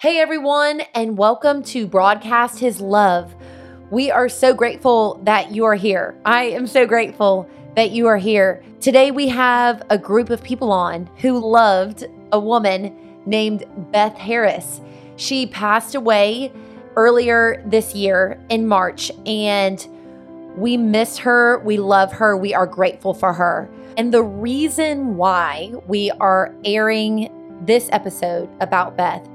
Hey, everyone, and welcome to Broadcast His Love. We are so grateful that you are here. I am so grateful that you are here. Today, we have a group of people on who loved a woman named Beth Harris. She passed away earlier this year in March, and we miss her. We love her. We are grateful for her. And the reason why we are airing this episode about Beth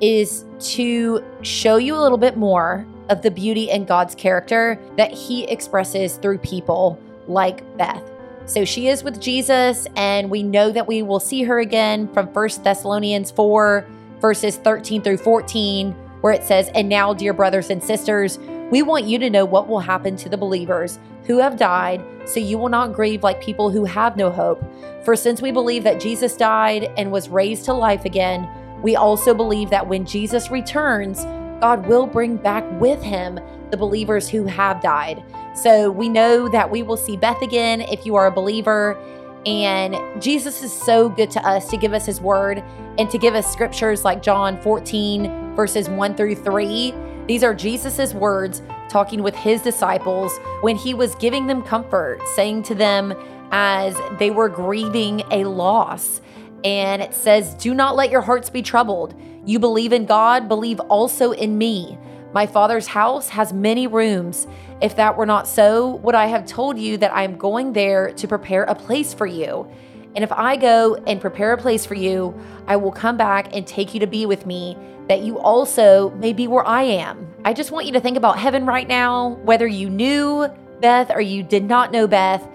is to show you a little bit more of the beauty in God's character that He expresses through people like Beth. So she is with Jesus, and we know that we will see her again from 1 Thessalonians 4, verses 13 through 14, where it says, And now, dear brothers and sisters, we want you to know what will happen to the believers who have died, so you will not grieve like people who have no hope. For since we believe that Jesus died and was raised to life again, we also believe that when Jesus returns, God will bring back with him the believers who have died. So we know that we will see Beth again if you are a believer. And Jesus is so good to us to give us his word and to give us scriptures like John 14, verses 1 through 3. These are Jesus's words talking with his disciples when he was giving them comfort, saying to them as they were grieving a loss and it says, Do not let your hearts be troubled. You believe in God, believe also in me. My Father's house has many rooms. If that were not so, would I have told you that I am going there to prepare a place for you? And if I go and prepare a place for you, I will come back and take you to be with me, that you also may be where I am. I just want you to think about heaven right now, whether you knew Beth or you did not know Beth,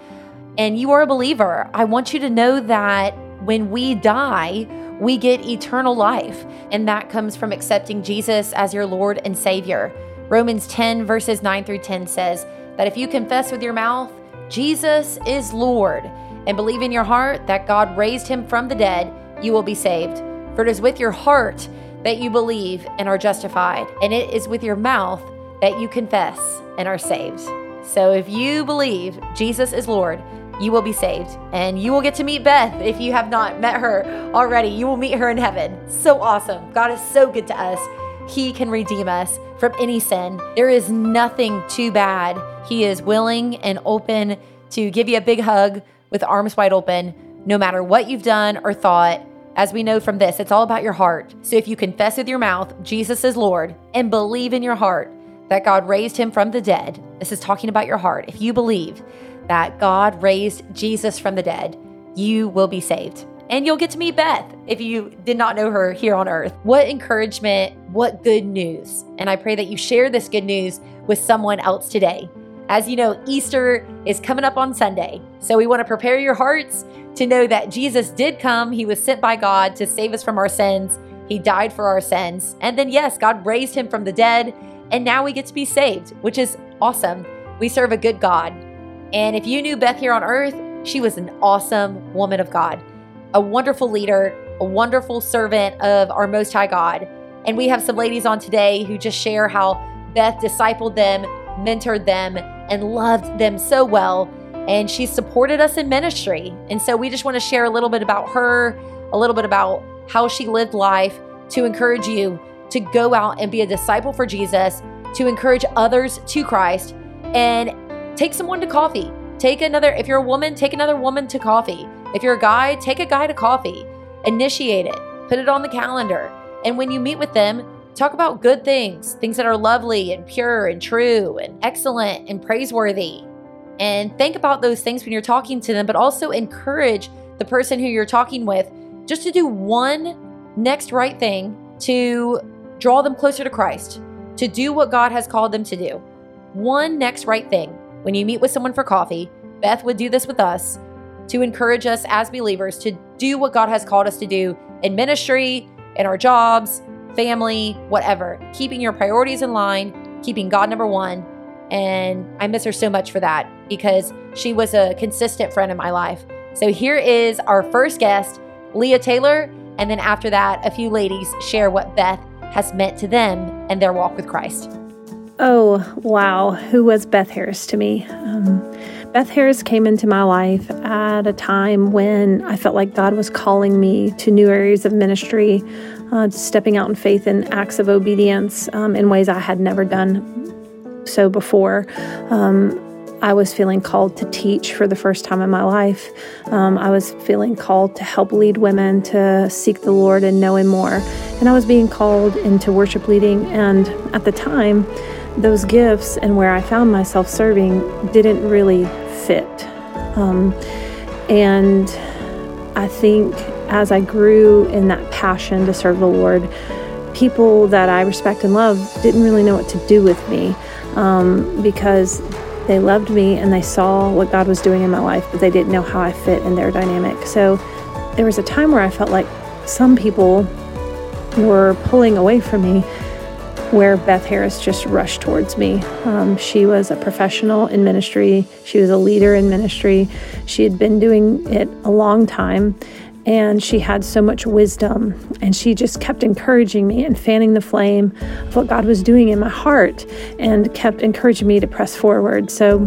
and you are a believer. I want you to know that when we die, we get eternal life. And that comes from accepting Jesus as your Lord and Savior. Romans 10, verses 9 through 10 says that if you confess with your mouth, Jesus is Lord, and believe in your heart that God raised him from the dead, you will be saved. For it is with your heart that you believe and are justified, and it is with your mouth that you confess and are saved. So if you believe Jesus is Lord, you will be saved. And you will get to meet Beth if you have not met her already. You will meet her in heaven. So awesome. God is so good to us. He can redeem us from any sin. There is nothing too bad. He is willing and open to give you a big hug with arms wide open, no matter what you've done or thought. As we know from this, it's all about your heart. So if you confess with your mouth Jesus is Lord and believe in your heart that God raised him from the dead, this is talking about your heart. If you believe, that God raised Jesus from the dead, you will be saved. And you'll get to meet Beth if you did not know her here on earth. What encouragement, what good news. And I pray that you share this good news with someone else today. As you know, Easter is coming up on Sunday. So we want to prepare your hearts to know that Jesus did come. He was sent by God to save us from our sins. He died for our sins. And then, yes, God raised him from the dead. And now we get to be saved, which is awesome. We serve a good God. And if you knew Beth here on earth, she was an awesome woman of God, a wonderful leader, a wonderful servant of our Most High God. And we have some ladies on today who just share how Beth discipled them, mentored them, and loved them so well. And she supported us in ministry. And so we just want to share a little bit about her, a little bit about how she lived life to encourage you to go out and be a disciple for Jesus, to encourage others to Christ, and take someone to coffee. Take another, if you're a woman, take another woman to coffee. If you're a guy, take a guy to coffee. Initiate it, put it on the calendar. And when you meet with them, talk about good things, things that are lovely and pure and true and excellent and praiseworthy. And think about those things when you're talking to them, but also encourage the person who you're talking with just to do one next right thing to draw them closer to Christ, to do what God has called them to do. One next right thing when you meet with someone for coffee, Beth would do this with us to encourage us as believers to do what God has called us to do in ministry, in our jobs, family, whatever. Keeping your priorities in line, keeping God number one. And I miss her so much for that because she was a consistent friend in my life. So here is our first guest, Leah Taylor. And then after that, a few ladies share what Beth has meant to them and their walk with Christ. Oh, wow. Who was Beth Harris to me? Um, Beth Harris came into my life at a time when I felt like God was calling me to new areas of ministry, uh, stepping out in faith and acts of obedience um, in ways I had never done so before. Um, I was feeling called to teach for the first time in my life. Um, I was feeling called to help lead women to seek the Lord and know Him more. And I was being called into worship leading. And at the time, those gifts and where I found myself serving didn't really fit. Um, and I think as I grew in that passion to serve the Lord, people that I respect and love didn't really know what to do with me um, because they loved me and they saw what God was doing in my life, but they didn't know how I fit in their dynamic. So there was a time where I felt like some people were pulling away from me, where Beth Harris just rushed towards me. Um, she was a professional in ministry, she was a leader in ministry, she had been doing it a long time and she had so much wisdom and she just kept encouraging me and fanning the flame of what God was doing in my heart and kept encouraging me to press forward. So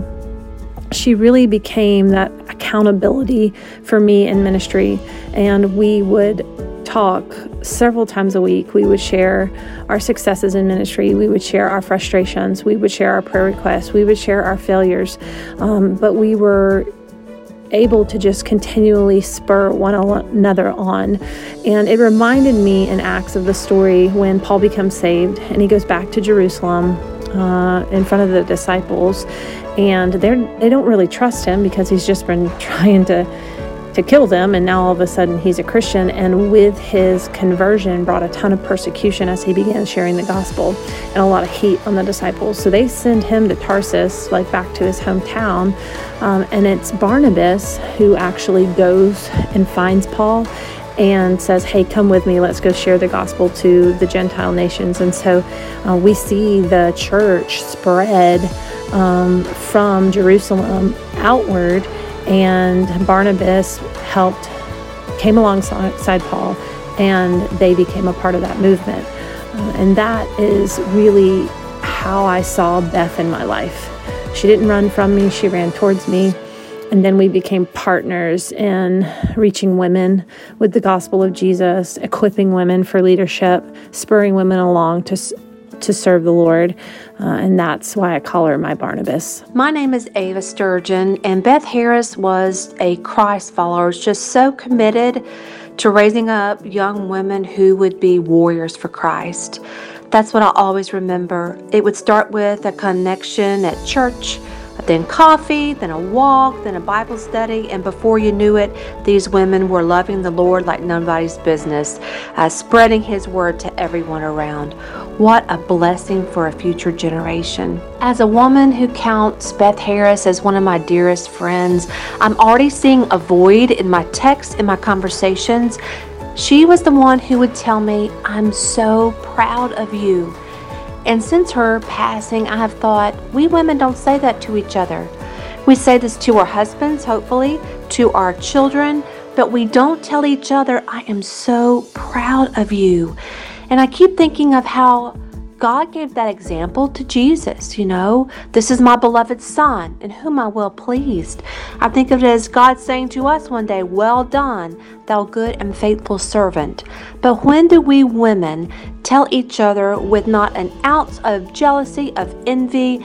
she really became that accountability for me in ministry and we would talk several times a week. We would share our successes in ministry. We would share our frustrations. We would share our prayer requests. We would share our failures. Um, but we were able to just continually spur one another on. And it reminded me in Acts of the story when Paul becomes saved and he goes back to Jerusalem uh, in front of the disciples, and they're they don't really trust him because he's just been trying to to kill them, and now all of a sudden he's a Christian. And with his conversion, brought a ton of persecution as he began sharing the gospel and a lot of heat on the disciples. So they send him to Tarsus, like back to his hometown. Um, and it's Barnabas who actually goes and finds Paul and says, Hey, come with me, let's go share the gospel to the Gentile nations. And so uh, we see the church spread um, from Jerusalem outward and Barnabas helped, came alongside Paul, and they became a part of that movement. Uh, and that is really how I saw Beth in my life. She didn't run from me, she ran towards me. And then we became partners in reaching women with the gospel of Jesus, equipping women for leadership, spurring women along to to serve the Lord. Uh, and that's why I call her my Barnabas. My name is Ava Sturgeon, and Beth Harris was a Christ follower, just so committed to raising up young women who would be warriors for Christ. That's what I always remember. It would start with a connection at church then coffee, then a walk, then a Bible study, and before you knew it, these women were loving the Lord like nobody's business, uh, spreading His word to everyone around. What a blessing for a future generation. As a woman who counts Beth Harris as one of my dearest friends, I'm already seeing a void in my texts, in my conversations. She was the one who would tell me, I'm so proud of you. And since her passing, I have thought we women don't say that to each other. We say this to our husbands, hopefully, to our children, but we don't tell each other, I am so proud of you. And I keep thinking of how God gave that example to Jesus, you know. This is my beloved Son, in whom I well pleased. I think of it as God saying to us one day, Well done, thou good and faithful servant. But when do we women tell each other with not an ounce of jealousy, of envy,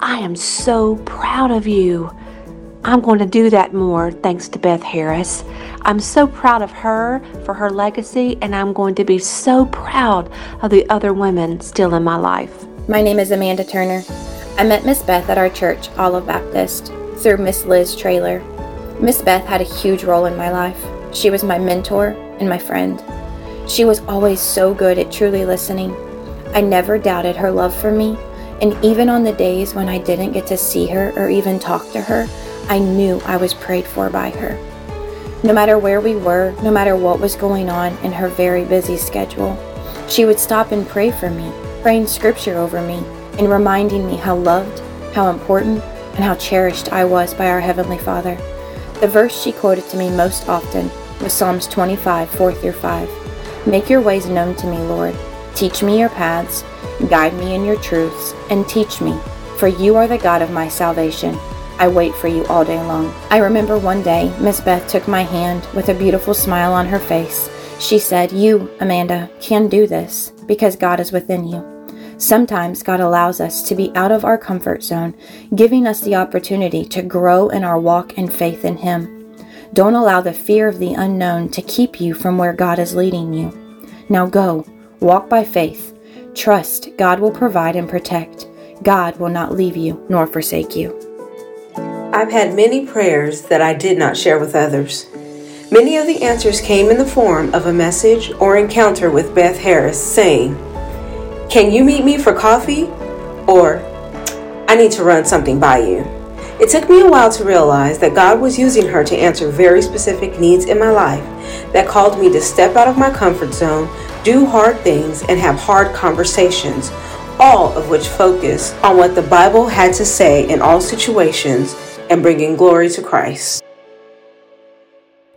I am so proud of you? I'm going to do that more thanks to Beth Harris. I'm so proud of her for her legacy, and I'm going to be so proud of the other women still in my life. My name is Amanda Turner. I met Miss Beth at our church, Olive Baptist, through Miss Liz Traylor. Miss Beth had a huge role in my life. She was my mentor and my friend. She was always so good at truly listening. I never doubted her love for me, and even on the days when I didn't get to see her or even talk to her, I knew I was prayed for by her. No matter where we were, no matter what was going on in her very busy schedule, she would stop and pray for me, praying scripture over me, and reminding me how loved, how important, and how cherished I was by our Heavenly Father. The verse she quoted to me most often was Psalms 25, 4 through 5. Make your ways known to me, Lord. Teach me your paths, guide me in your truths, and teach me, for you are the God of my salvation. I wait for you all day long. I remember one day, Miss Beth took my hand with a beautiful smile on her face. She said, You, Amanda, can do this because God is within you. Sometimes God allows us to be out of our comfort zone, giving us the opportunity to grow in our walk and faith in Him. Don't allow the fear of the unknown to keep you from where God is leading you. Now go, walk by faith. Trust God will provide and protect. God will not leave you nor forsake you. I've had many prayers that I did not share with others. Many of the answers came in the form of a message or encounter with Beth Harris saying, can you meet me for coffee? Or, I need to run something by you. It took me a while to realize that God was using her to answer very specific needs in my life that called me to step out of my comfort zone, do hard things, and have hard conversations, all of which focus on what the Bible had to say in all situations and bringing glory to Christ.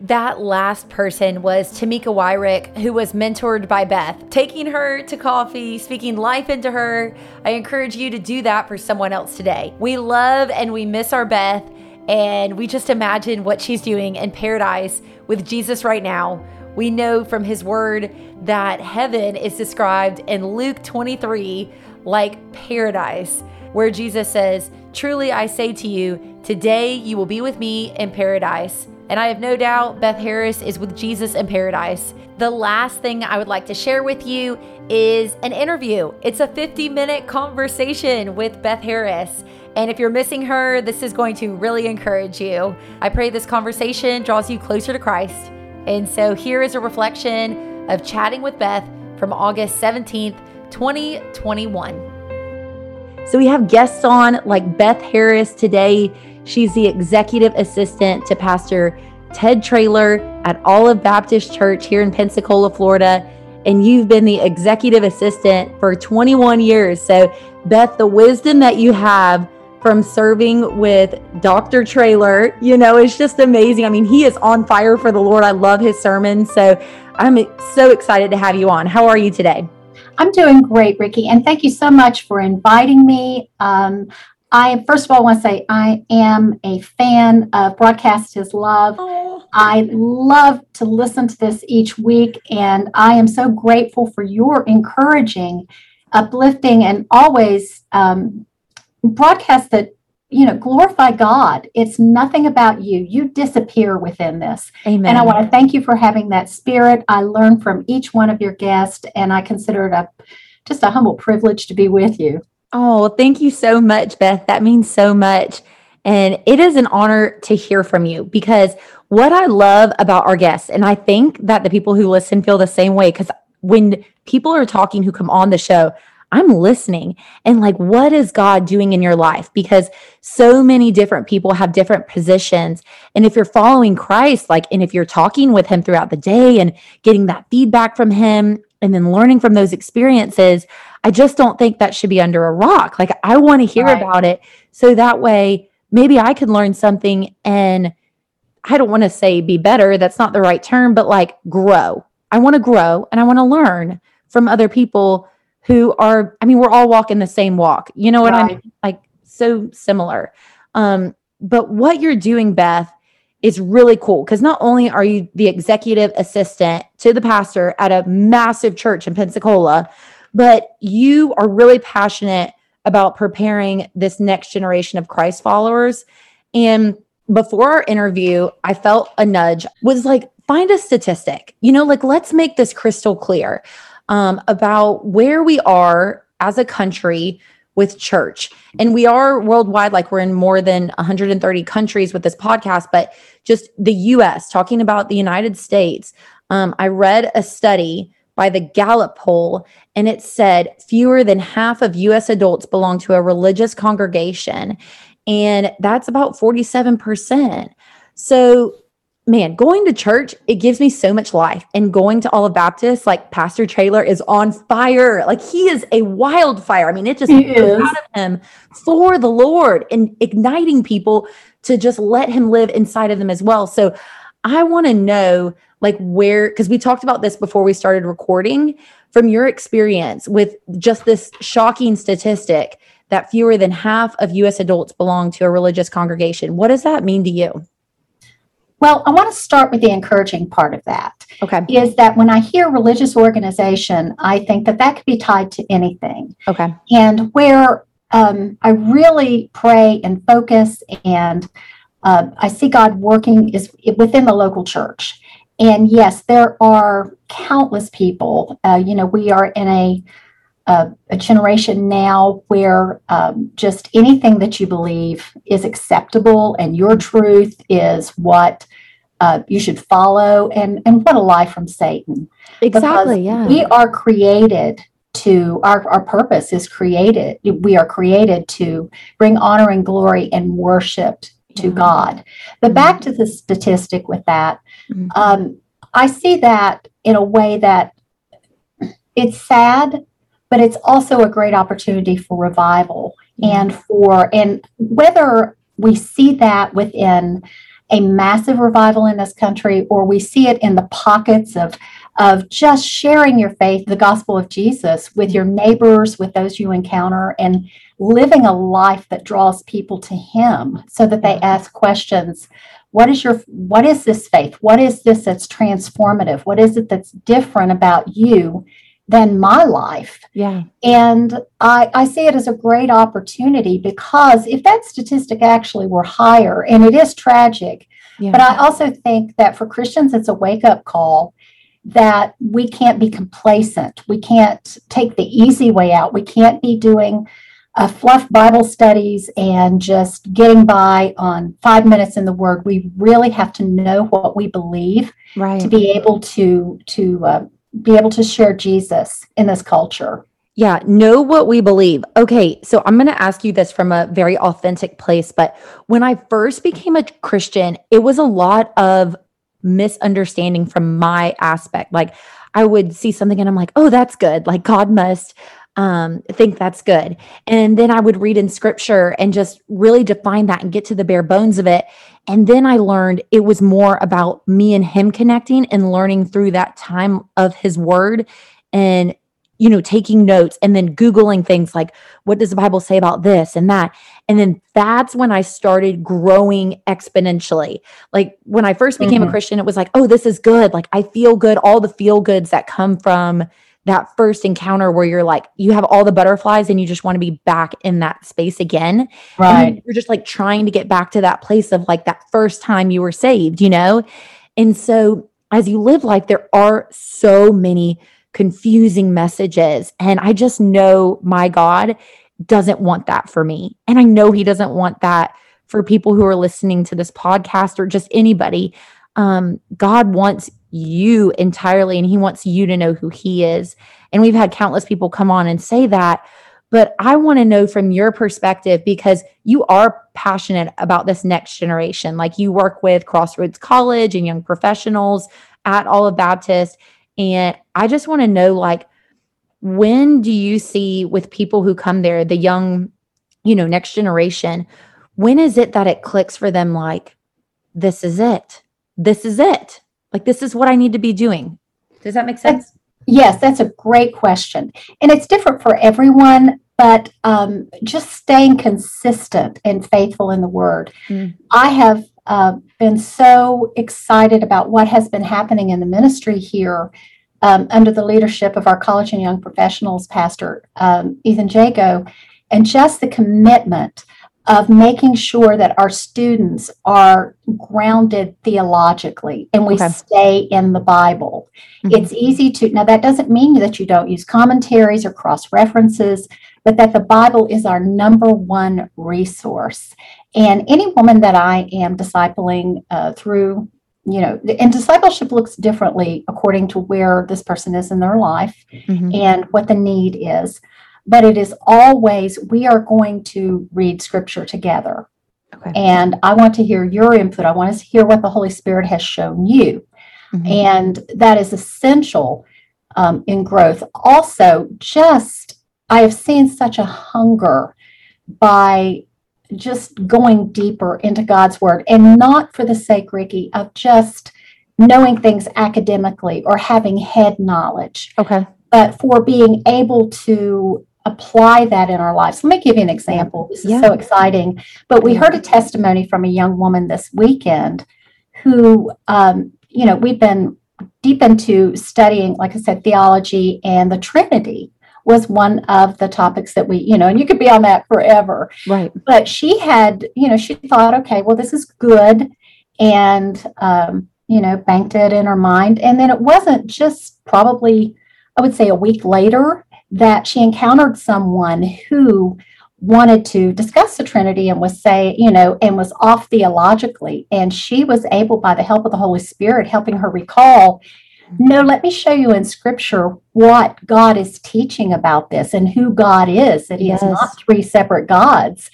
That last person was Tamika Wyrick, who was mentored by Beth, taking her to coffee, speaking life into her. I encourage you to do that for someone else today. We love and we miss our Beth, and we just imagine what she's doing in paradise with Jesus right now. We know from his word that heaven is described in Luke 23 like paradise, where Jesus says, Truly I say to you, today you will be with me in paradise. And I have no doubt Beth Harris is with Jesus in paradise. The last thing I would like to share with you is an interview. It's a 50 minute conversation with Beth Harris. And if you're missing her, this is going to really encourage you. I pray this conversation draws you closer to Christ. And so here is a reflection of chatting with Beth from August 17th, 2021. So we have guests on like Beth Harris today. She's the executive assistant to Pastor Ted Traylor at Olive Baptist Church here in Pensacola, Florida. And you've been the executive assistant for 21 years. So, Beth, the wisdom that you have from serving with Dr. Traylor, you know, is just amazing. I mean, he is on fire for the Lord. I love his sermons. So, I'm so excited to have you on. How are you today? I'm doing great, Ricky, and thank you so much for inviting me. Um, I first of all want to say I am a fan of Broadcast His Love. Oh. I love to listen to this each week, and I am so grateful for your encouraging, uplifting, and always um, broadcast that you know glorify God. It's nothing about you. You disappear within this. Amen. And I want to thank you for having that spirit. I learn from each one of your guests, and I consider it a just a humble privilege to be with you. Oh, thank you so much, Beth. That means so much. And it is an honor to hear from you because what I love about our guests, and I think that the people who listen feel the same way, because when people are talking who come on the show, I'm listening and like, what is God doing in your life? Because so many different people have different positions. And if you're following Christ, like, and if you're talking with Him throughout the day and getting that feedback from Him and then learning from those experiences, I just don't think that should be under a rock. Like, I want to hear right. about it so that way maybe I could learn something and I don't want to say be better. That's not the right term, but like grow. I want to grow and I want to learn from other people who are, I mean, we're all walking the same walk. You know what right. I mean? Like, so similar. Um, but what you're doing, Beth, is really cool because not only are you the executive assistant to the pastor at a massive church in Pensacola, but you are really passionate about preparing this next generation of Christ followers. And before our interview, I felt a nudge was like, find a statistic, you know, like let's make this crystal clear um, about where we are as a country with church. And we are worldwide, like we're in more than 130 countries with this podcast, but just the US, talking about the United States. Um, I read a study by the Gallup poll, and it said fewer than half of US adults belong to a religious congregation. And that's about 47%. So man, going to church, it gives me so much life. And going to Olive Baptist, like Pastor Traylor is on fire. Like he is a wildfire. I mean, it just out of him for the Lord and igniting people to just let him live inside of them as well. So I want to know like where, because we talked about this before we started recording, from your experience with just this shocking statistic that fewer than half of U.S. adults belong to a religious congregation. What does that mean to you? Well, I want to start with the encouraging part of that. Okay. Is that when I hear religious organization, I think that that could be tied to anything. Okay. And where um, I really pray and focus and uh, I see God working is within the local church. And yes, there are countless people. Uh, you know, we are in a a, a generation now where um, just anything that you believe is acceptable and your truth is what uh, you should follow and and what a lie from satan Exactly. Because Yeah. we are created to our, our purpose is created we are created to bring honor and glory and worship to Yeah. god but back to the statistic with that Mhm. um, i see that in a way that it's sad but it's also a great opportunity for revival Yeah. and for and whether we see that within a massive revival in this country or we see it in the pockets of of just sharing your faith the gospel of jesus with your mm-hmm. neighbors with those you encounter and living a life that draws people to him so that they ask questions. What is your what is this faith? What is this that's transformative? What is it that's different about you than my life yeah. and I, I see it as a great opportunity because if that statistic actually were higher, and it is tragic, Yeah. but I also think that for Christians, it's a wake up call that we can't be complacent. We can't take the easy way out. We can't be doing uh, fluff Bible studies and just getting by on five minutes in the Word. We really have to know what we believe right. to be able to to uh, be able to share Jesus in this culture. Yeah, know what we believe. Okay, so I'm going to ask you this from a very authentic place, but when I first became a Christian, it was a lot of misunderstanding from my aspect. Like I would see something and I'm like, "Oh, that's good." Like God must um think that's good. And then I would read in scripture and just really define that and get to the bare bones of it. And then I learned it was more about me and him connecting and learning through that time of his word and you know taking notes and then googling things like what does the bible say about this and that and then that's when i started growing exponentially like when i first became a Mhm. christian it was like oh this is good like i feel good all the feel goods that come from that first encounter where you're like you have all the butterflies and you just want to be back in that space again and then you're just like trying to get back to that place of like that first time you were saved, you know? And so as you live life, there are so many confusing messages. And I just know my God doesn't want that for me. And I know He doesn't want that for people who are listening to this podcast or just anybody. Um, God wants you entirely, and He wants you to know who He is. And we've had countless people come on and say that. But I want to know from your perspective because you are passionate about this next generation. Like you work with Crossroads College and young professionals at Olive Baptist. And I just want to know like, when do you see with people who come there, the young, you know, next generation, when is it that it clicks for them like, this is it? This is it. Like, this is what I need to be doing. Does that make sense? Yes, that's a great question. And it's different for everyone, but um, just staying consistent and faithful in the word. Mm. I have uh, been so excited about what has been happening in the ministry here um, under the leadership of our college and young professionals pastor, um, Ethan Jago, and just the commitment of making sure that our students are grounded theologically and we Okay. stay in the Bible. Mhm. It's easy to, now that doesn't mean that you don't use commentaries or cross references, but that the Bible is our number one resource. And any woman that I am discipling uh, through, you know, and discipleship looks differently according to where this person is in their life Mhm. and what the need is. But it is always, we are going to read scripture together. Okay. And I want to hear your input. I want to hear what the Holy Spirit has shown you. Mhm. And that is essential um, in growth. Also, just I have seen such a hunger by just going deeper into God's word and not for the sake, Ricky, of just knowing things academically or having head knowledge Okay. but for being able to apply that in our lives. Let me give you an example. This is Yeah. so exciting. But we heard a testimony from a young woman this weekend who, um, you know, we've been deep into studying, like I said, theology and the Trinity was one of the topics that we, you know, and you could be on that forever. Right. But she had, you know, she thought, okay, well, this is good. And, um, you know, banked it in her mind. And then it wasn't just probably, I would say, a week later that she encountered someone who wanted to discuss the Trinity and was say, you know, and was off theologically. And she was able, by the help of the Holy Spirit, helping her recall, no, let me show you in scripture what God is teaching about this and who God is, that He is not three separate gods,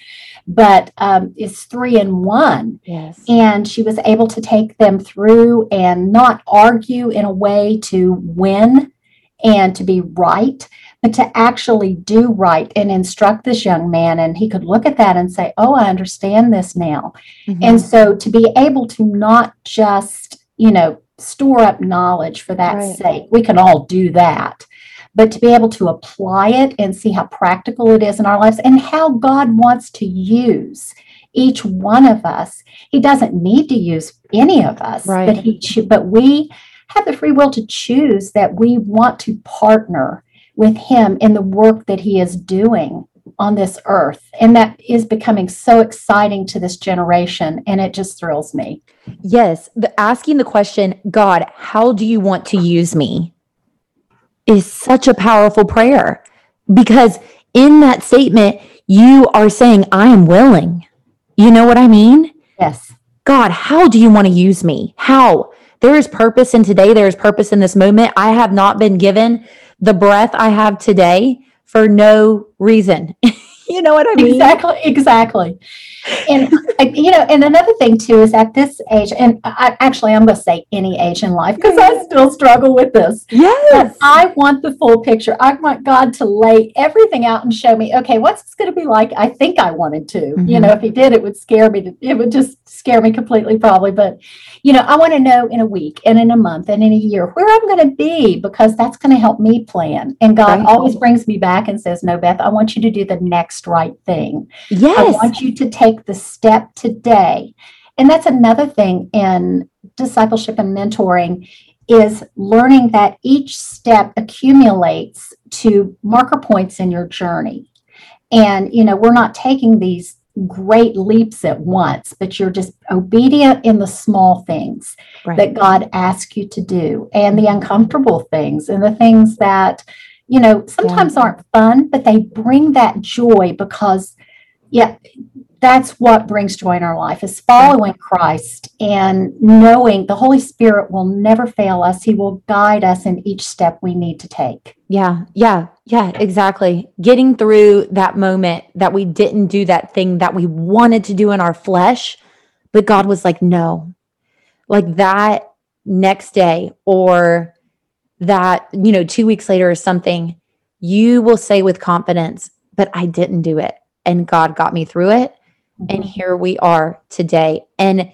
but um, is three in one Yes. and she was able to take them through and not argue in a way to win and to be right but to actually do right and instruct this young man and he could look at that and say oh i understand this now Mhm. and so to be able to not just you know store up knowledge for that Right. sake we can all do that but to be able to apply it and see how practical it is in our lives and how god wants to use each one of us he doesn't need to use any of us Right. but he but we have the free will to choose that we want to partner with him in the work that he is doing on this earth and that is becoming so exciting to this generation and it just thrills me Yes, the asking the question, God, how do you want to use me? is such a powerful prayer because in that statement you are saying I am willing. You know what I mean? yes God, how do you want to use me? How? There is purpose in today. There is purpose in this moment. I have not been given the breath I have today for no reason. you know what I mean? exactly exactly and I- you know and another thing too is at this age and I, actually i'm going to say any age in life because i still struggle with this. Yes. i want the full picture. I want god to lay everything out and show me okay what's this going to be like? I think i wanted to. You Mhm. know if he did it would scare me to, it would just scare me completely probably. But you know i want to know in a week and in a month and in a year where i'm going to be because that's going to help me plan. And god Right. always brings me back and says no beth i want you to do the next right thing. Yes, I want you to take the step today. And that's another thing in discipleship and mentoring is learning that each step accumulates to marker points in your journey. And you know, we're not taking these great leaps at once, but you're just obedient in the small things Right. that God asks you to do and the uncomfortable things and the things that, you know, sometimes aren't fun, but they bring that joy because, yeah, that's what brings joy in our life is following Christ and knowing the Holy Spirit will never fail us. He will guide us in each step we need to take. Yeah, yeah, yeah, exactly. Getting through that moment that we didn't do that thing that we wanted to do in our flesh, but God was like, no. Like that next day or that, you know, two weeks later or something, you will say with confidence, but I didn't do it. And God got me through it. Mm-hmm. And here we are today. And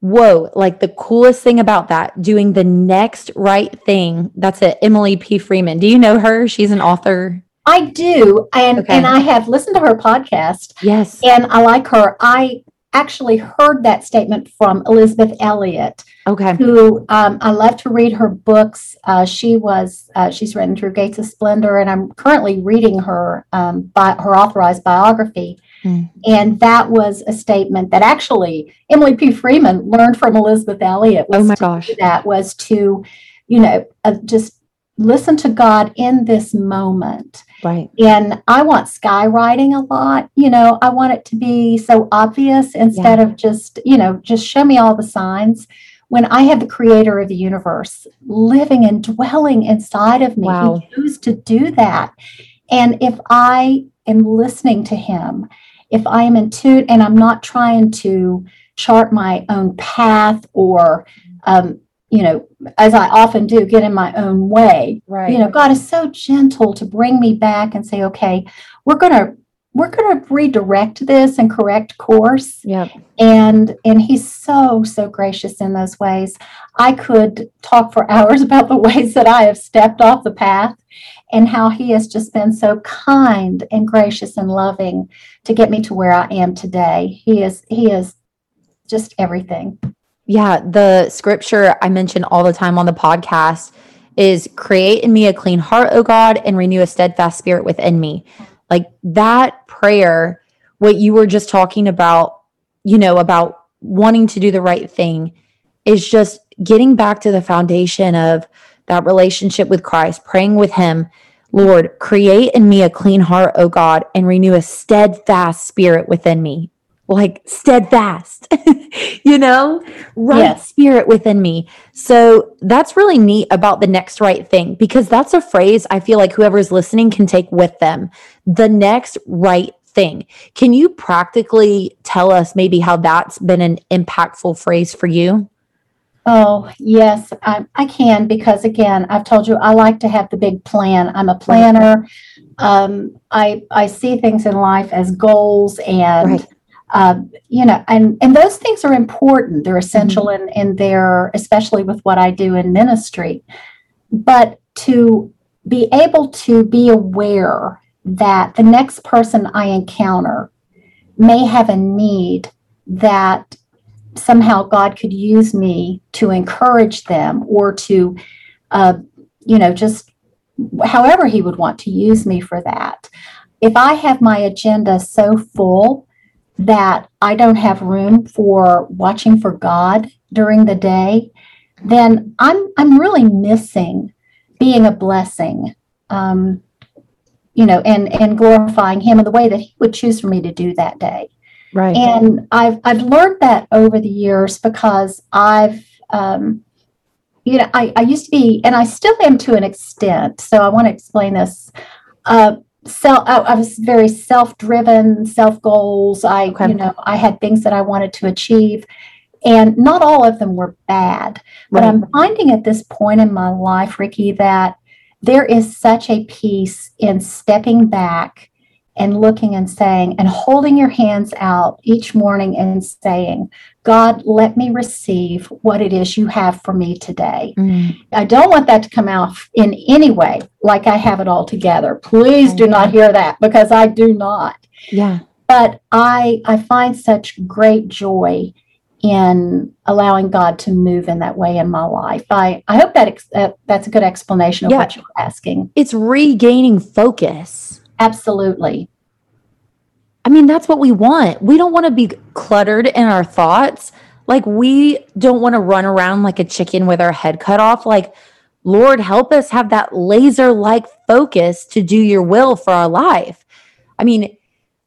whoa, like the coolest thing about that, doing the next right thing. That's it. Emily P. Freeman. Do you know her? She's an author. I do. And, Okay. and I have listened to her podcast Yes. and I like her. I actually heard that statement from Elisabeth Elliot. Okay. who um, I love to read her books. Uh, she was uh, she's written through Gates of Splendor, and I'm currently reading her um, bi- her authorized biography. Mm. And that was a statement that actually Emily P. Freeman learned from Elisabeth Elliot. Oh was my gosh. That was to, you know, uh, just listen to God in this moment. Right. And I want skywriting a lot. You know, I want it to be so obvious instead of just, you know, just show me all the signs. When I have the creator of the universe living and dwelling inside of me, Wow. he chose to do that. And if I am listening to him, if I am in tune and I'm not trying to chart my own path or, um, you know, as I often do, get in my own way, Right. you know god is so gentle to bring me back and say okay we're going to we're to redirect this and correct course. Yeah. And and he's so so gracious in those ways. I could talk for hours about the ways that I have stepped off the path and how he has just been so kind and gracious and loving to get me to where I am today. He is he is just everything. Yeah, the scripture I mention all the time on the podcast is create in me a clean heart, O God, and renew a steadfast spirit within me. Like that prayer, what you were just talking about, you know, about wanting to do the right thing is just getting back to the foundation of that relationship with Christ, praying with Him. Lord, create in me a clean heart, O God, and renew a steadfast spirit within me like steadfast, you know, right yes. spirit within me. So that's really neat about the next right thing because that's a phrase I feel like whoever's listening can take with them. The next right thing. Can you practically tell us maybe how that's been an impactful phrase for you? Oh, yes, I, I can because again, I've told you I like to have the big plan. I'm a planner. Um, I I see things in life as goals and right uh, you know, and and those things are important. They're essential mm-hmm. in in their, especially with what I do in ministry. But to be able to be aware that the next person I encounter may have a need that somehow God could use me to encourage them or to, uh, you know, just however He would want to use me for that. If I have my agenda so full that I don't have room for watching for God during the day, then I'm I'm really missing being a blessing, um, you know, and and glorifying Him in the way that He would choose for me to do that day. Right. And I've I've learned that over the years because I've um, you know I, I used to be and I still am to an extent. So I want to explain this. Uh, self I, oh, I, was very self-driven self goals i okay. you know i had things that i wanted to achieve and not all of them were bad. But i'm finding at this point in my life ricky that there is such a peace in stepping back and looking and saying and holding your hands out each morning and saying, God, let me receive what it is you have for me today. Mm. I don't want that to come out in any way like I have it all together. Please do not hear that because I do not. Yeah. But I I find such great joy in allowing God to move in that way in my life. I, I hope that ex- uh, that's a good explanation of yeah. what you're asking. It's regaining focus. Absolutely. I mean, that's what we want. We don't want to be cluttered in our thoughts. Like, we don't want to run around like a chicken with our head cut off. Like, Lord, help us have that laser like focus to do your will for our life. I mean,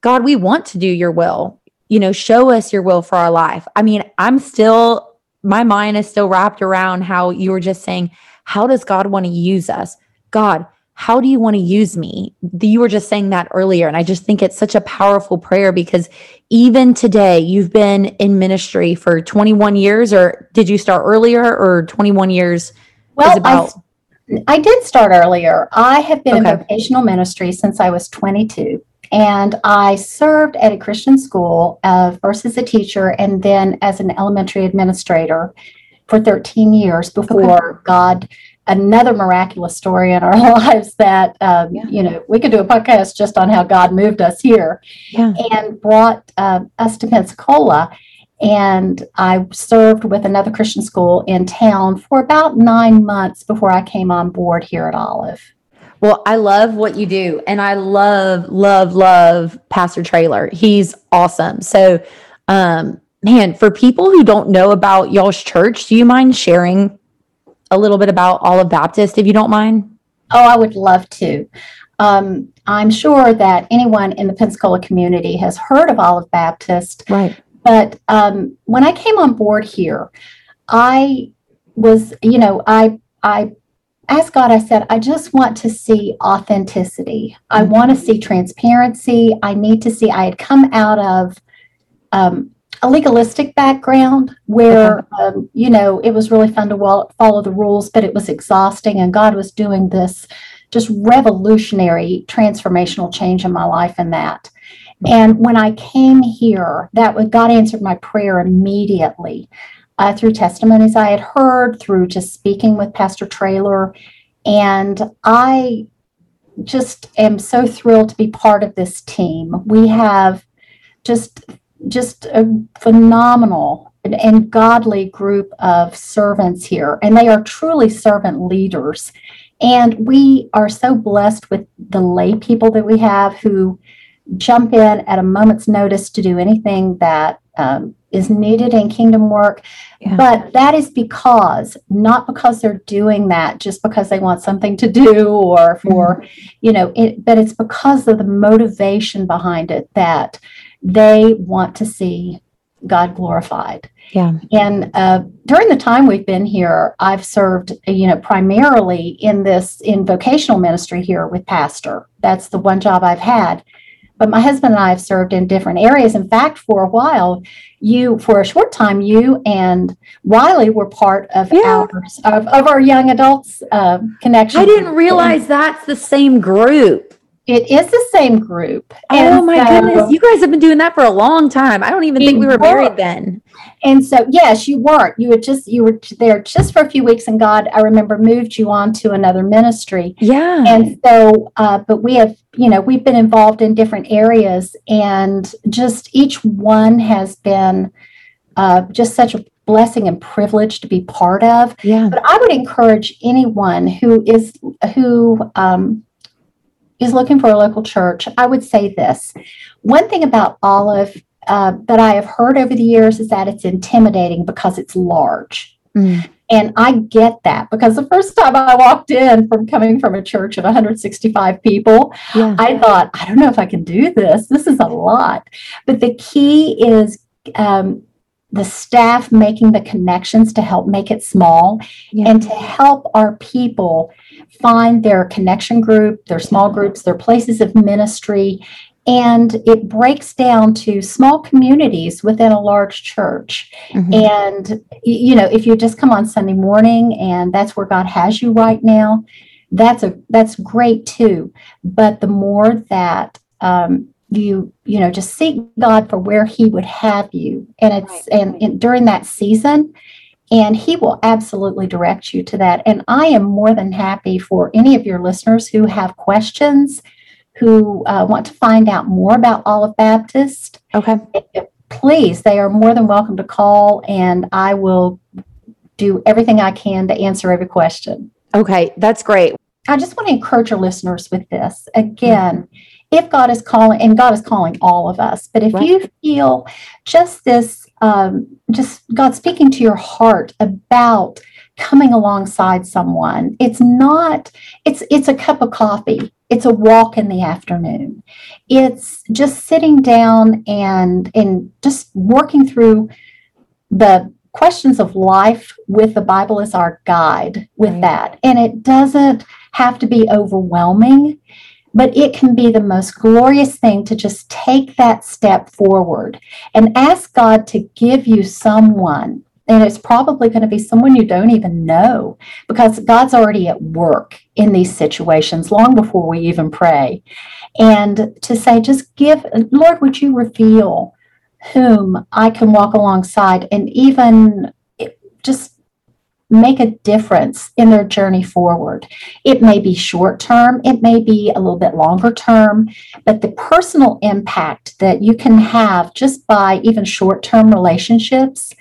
God, we want to do your will. You know, show us your will for our life. I mean, I'm still, my mind is still wrapped around how you were just saying, how does God want to use us? God, how do you want to use me? You were just saying that earlier. And I just think it's such a powerful prayer because even today, you've been in ministry for 21 years, or did you start earlier, or 21 years? Well, about- I, I did start earlier. I have been okay. in vocational ministry since I was 22. And I served at a Christian school, uh, first as a teacher and then as an elementary administrator for 13 years before okay. God another miraculous story in our lives that um, yeah. you know we could do a podcast just on how God moved us here yeah. and brought uh, us to Pensacola. And I served with another Christian school in town for about nine months before I came on board here at Olive. Well, I love what you do. And I love, love, love Pastor Traylor. He's awesome. So, um, man, for people who don't know about y'all's church, do you mind sharing a little bit about Olive Baptist, if you don't mind? Oh, I would love to. Um, I'm sure that anyone in the Pensacola community has heard of Olive Baptist. Right. But um, when I came on board here, I was, you know, I I asked God, I said, I just want to see authenticity. I mm-hmm. want to see transparency. I need to see, I had come out of um, a legalistic background where um, you know it was really fun to follow the rules but it was exhausting and god was doing this just revolutionary transformational change in my life in that And when I came here, that was, God answered my prayer immediately uh, through testimonies I had heard, through just speaking with Pastor Traylor. And I just am so thrilled to be part of this team. We have just just a phenomenal and godly group of servants here, and they are truly servant leaders. And we are so blessed with the lay people that we have who jump in at a moment's notice to do anything that um, is needed in kingdom work. Yeah. But that is because, not because they're doing that just because they want something to do or for, mm-hmm. you know, it, but it's because of the motivation behind it that they want to see God glorified. Yeah. And uh, during the time we've been here, I've served, you know, primarily in this in vocational ministry here with pastor. That's the one job I've had. But my husband and I have served in different areas. In fact, for a while, you, for a short time, you and Wiley were part of yeah. our of, of our young adults uh, connection. I didn't realize that's the same group. It is the same group. Oh my so, goodness. You guys have been doing that for a long time. I don't even think we were, were married then. And so, yes, you weren't. You were just, you were there just for a few weeks, and God, I remember, moved you on to another ministry. Yeah. And so, uh, but we have, you know, we've been involved in different areas, and just each one has been uh, just such a blessing and privilege to be part of. Yeah. But I would encourage anyone who is, who, um, is looking for a local church, I would say this. One thing about Olive uh, that I have heard over the years is that it's intimidating because it's large. Mm. And I get that because the first time I walked in from coming from a church of 165 people, yeah. I thought, I don't know if I can do this. This is a lot. But the key is um, the staff making the connections to help make it small yeah. and to help our people find their connection group, their small groups, their places of ministry. And it breaks down to small communities within a large church. Mm-hmm. And, you know, if you just come on Sunday morning and that's where God has you right now, that's a that's great too. But the more that um, you you know just seek god for where he would have you. And it's right. and, and, during that season and he will absolutely direct you to that. And i am more than happy for any of your listeners who have questions who uh, want to find out more about olive baptist okay. please they are more than welcome to call and i will do everything i can to answer every question. Okay that's great. I just want to encourage your listeners with this. Again mm-hmm if God is calling, and God is calling all of us, but if right. you feel just this, um, just God speaking to your heart about coming alongside someone, it's not, it's it's a cup of coffee. It's a walk in the afternoon. It's just sitting down and and just working through the questions of life with the Bible as our guide with right. that. And it doesn't have to be overwhelming but it can be the most glorious thing to just take that step forward and ask God to give you someone. And it's probably going to be someone you don't even know because God's already at work in these situations long before we even pray. And to say, just give, Lord, would you reveal whom I can walk alongside and even just make a difference in their journey forward. It may be short term, it may be a little bit longer term, but the personal impact that you can have just by even short term relationships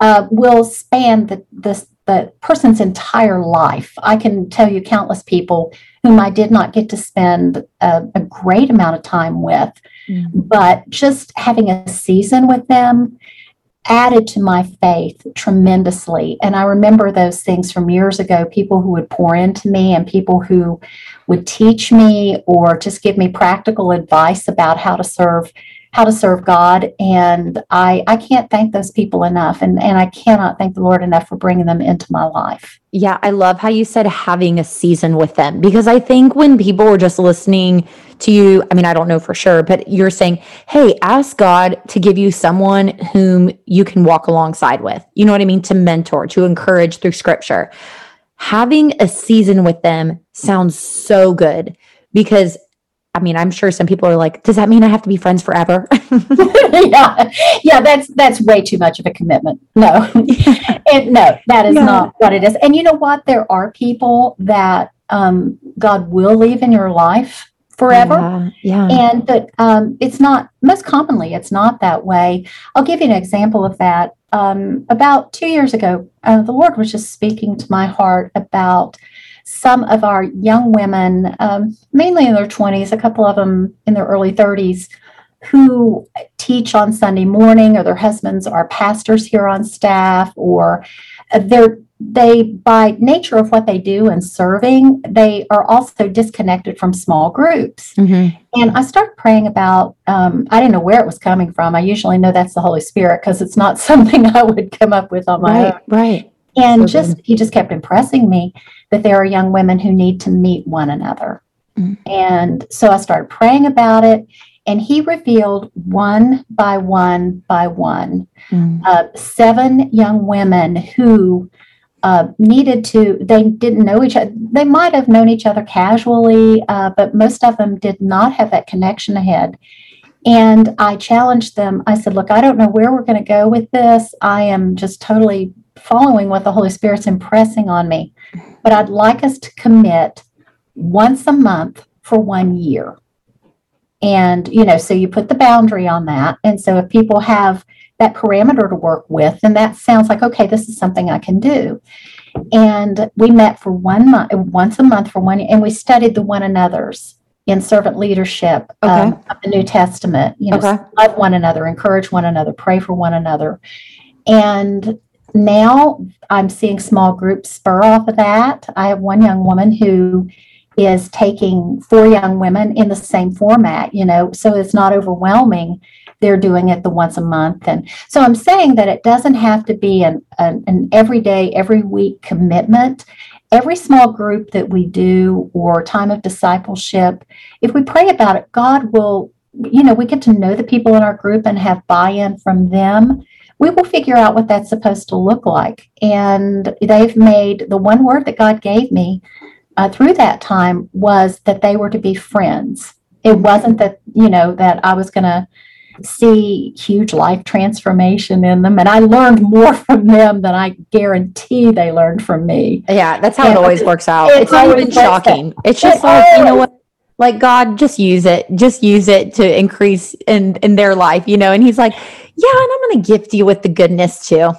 uh, will span the, the, the person's entire life. I can tell you countless people whom I did not get to spend a, a great amount of time with, mm. but just having a season with them added to my faith tremendously. And I remember those things from years ago people who would pour into me and people who would teach me or just give me practical advice about how to serve how to serve God and I I can't thank those people enough and and I cannot thank the Lord enough for bringing them into my life. Yeah, I love how you said having a season with them because I think when people are just listening to you, I mean, I don't know for sure, but you're saying, hey, ask God to give you someone whom you can walk alongside with. You know what I mean? To mentor, to encourage through scripture. Having a season with them sounds so good because I mean, I'm sure some people are like, does that mean I have to be friends forever? yeah, yeah, that's that's way too much of a commitment. No, it, no, that is yeah. not what it is. And you know what? There are people that um, God will leave in your life forever. Yeah, yeah. And but um, it's not most commonly it's not that way. I'll give you an example of that. Um, about two years ago, uh, the Lord was just speaking to my heart about some of our young women, um, mainly in their 20s, a couple of them in their early 30s, who teach on Sunday morning, or their husbands are pastors here on staff, or they're they by nature of what they do and serving they are also disconnected from small groups. Mm-hmm. and i started praying about um, i didn't know where it was coming from. I usually know that's the holy spirit because it's not something i would come up with on my right, own. right and so just he just kept impressing me that there are young women who need to meet one another. Mm-hmm. And so I started praying about it, and he revealed one by one by one mm-hmm. uh, seven young women who uh, needed to, they didn't know each other. They might have known each other casually, uh, but most of them did not have that connection ahead. And I challenged them. I said, Look, I don't know where we're going to go with this. I am just totally following what the Holy Spirit's impressing on me. But I'd like us to commit once a month for one year. And, you know, so you put the boundary on that. And so if people have that parameter to work with, then that sounds like, okay, this is something I can do. And we met for one month, once a month for one year, and we studied the one another's in servant leadership okay. um, of the New Testament. You know, okay. love one another, encourage one another, pray for one another. And now I'm seeing small groups spur off of that. I have one young woman who is taking four young women in the same format, you know, so it's not overwhelming. They're doing it the once a month. And so I'm saying that it doesn't have to be an, an, an everyday, every week commitment. Every small group that we do or time of discipleship, if we pray about it, God will, you know, we get to know the people in our group and have buy in from them we will figure out what that's supposed to look like. And they've made the one word that God gave me uh, through that time was that they were to be friends. It wasn't that, you know, that I was going to see huge life transformation in them. And I learned more from them than I guarantee they learned from me. Yeah, that's how and it always works out. It's, it's not even shocking. It's just it like, always, you know what? Like God, just use it. Just use it to increase in in their life, you know. And He's like, yeah, and I'm going to gift you with the goodness too.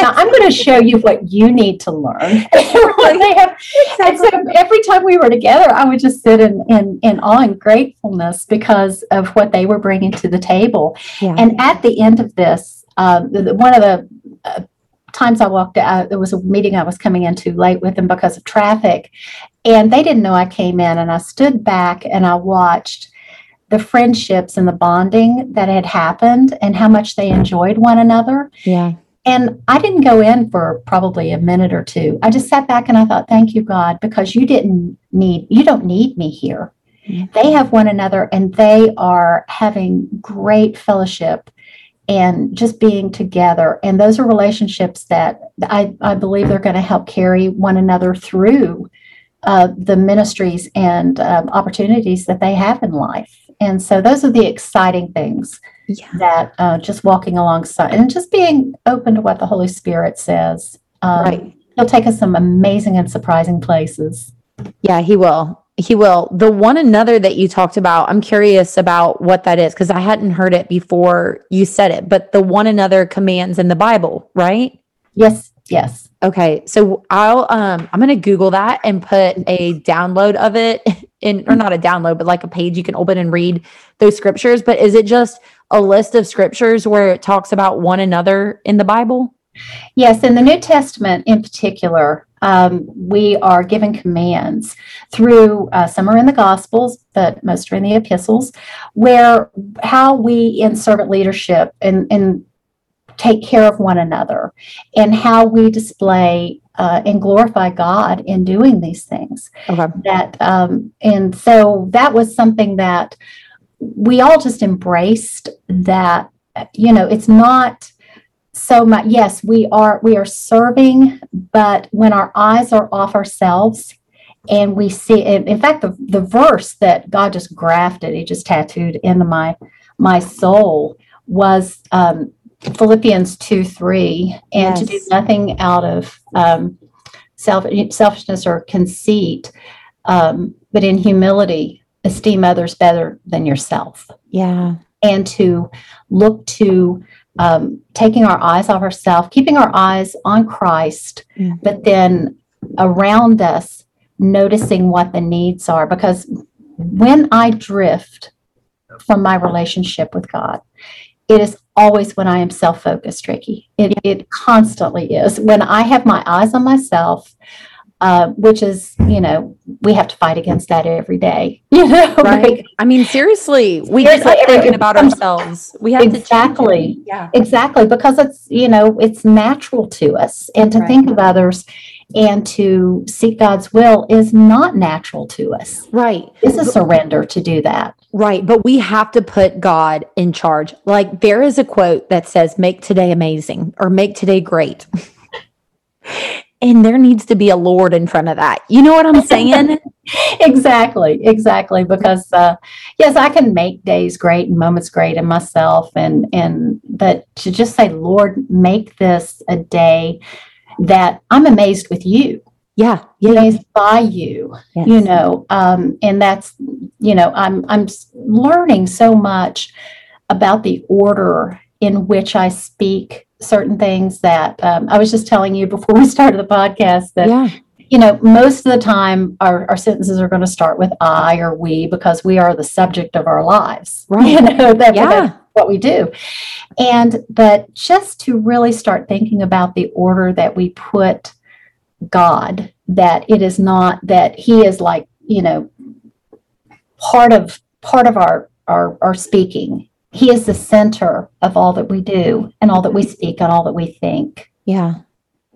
now, I'm going to show you what you need to learn. they have, and so every time we were together, I would just sit in, in, in awe and gratefulness because of what they were bringing to the table. Yeah. And at the end of this, um, the, one of the uh, times I walked out, there was a meeting I was coming in too late with them because of traffic. And they didn't know I came in, and I stood back and I watched the friendships and the bonding that had happened and how much they enjoyed one another. Yeah. And I didn't go in for probably a minute or two. I just sat back and I thought, thank you, God, because you didn't need, you don't need me here. They have one another and they are having great fellowship and just being together. And those are relationships that I, I believe they're going to help carry one another through uh, the ministries and um, opportunities that they have in life. And so those are the exciting things yeah. that uh, just walking alongside and just being open to what the Holy Spirit says. Um, right. He'll take us some amazing and surprising places. Yeah, he will. He will. The one another that you talked about, I'm curious about what that is because I hadn't heard it before you said it, but the one another commands in the Bible, right? Yes, yes. Okay, so I'll um I'm gonna Google that and put a download of it in or not a download, but like a page you can open and read those scriptures. But is it just a list of scriptures where it talks about one another in the Bible? Yes, in the New Testament in particular, um, we are given commands through uh, some are in the Gospels, but most are in the epistles, where how we in servant leadership and, and take care of one another and how we display uh, and glorify God in doing these things. Okay. That um, and so that was something that we all just embraced. That you know, it's not so much. Yes, we are we are serving, but when our eyes are off ourselves and we see in, in fact the, the verse that god just grafted he just tattooed into my my soul was um, philippians 2 3 and to do nothing out of um, self, selfishness or conceit um, but in humility esteem others better than yourself Yeah. and to look to um, taking our eyes off ourselves, keeping our eyes on Christ, Yeah. but then around us, noticing what the needs are. Because when I drift from my relationship with God, it is always when I am self focused, Ricky. It, it constantly is. When I have my eyes on myself, uh, which is, you know, we have to fight against that every day. You know, Right. I mean, seriously, we Seriously, keep thinking about ourselves. We have to. Exactly. Yeah. Exactly, because it's, you know, it's natural to us. And to Right. think of others and to seek God's will is not natural to us. Right. It's a surrender to do that. Right. But we have to put God in charge. Like there is a quote that says, make today amazing or make today great. and there needs to be a Lord in front of that. You know what I'm saying? exactly, exactly. Because uh, yes, I can make days great and moments great in myself, and and but to just say, Lord, make this a day that I'm amazed with you. yeah. Yeah. amazed by you Yes. you know um and that's you know i'm i'm learning so much about the order in which i speak certain things that um, i was just telling you before we started the podcast that Yeah. You know most of the time our, our sentences are going to start with i or we because we are the subject of our lives Right. you know that, Yeah. that's what we do and but just to really start thinking about the order that we put God, that it is not that He is like, you know, part of part of our our, our speaking. He is the center of all that we do and all that we speak and all that we think. Yeah.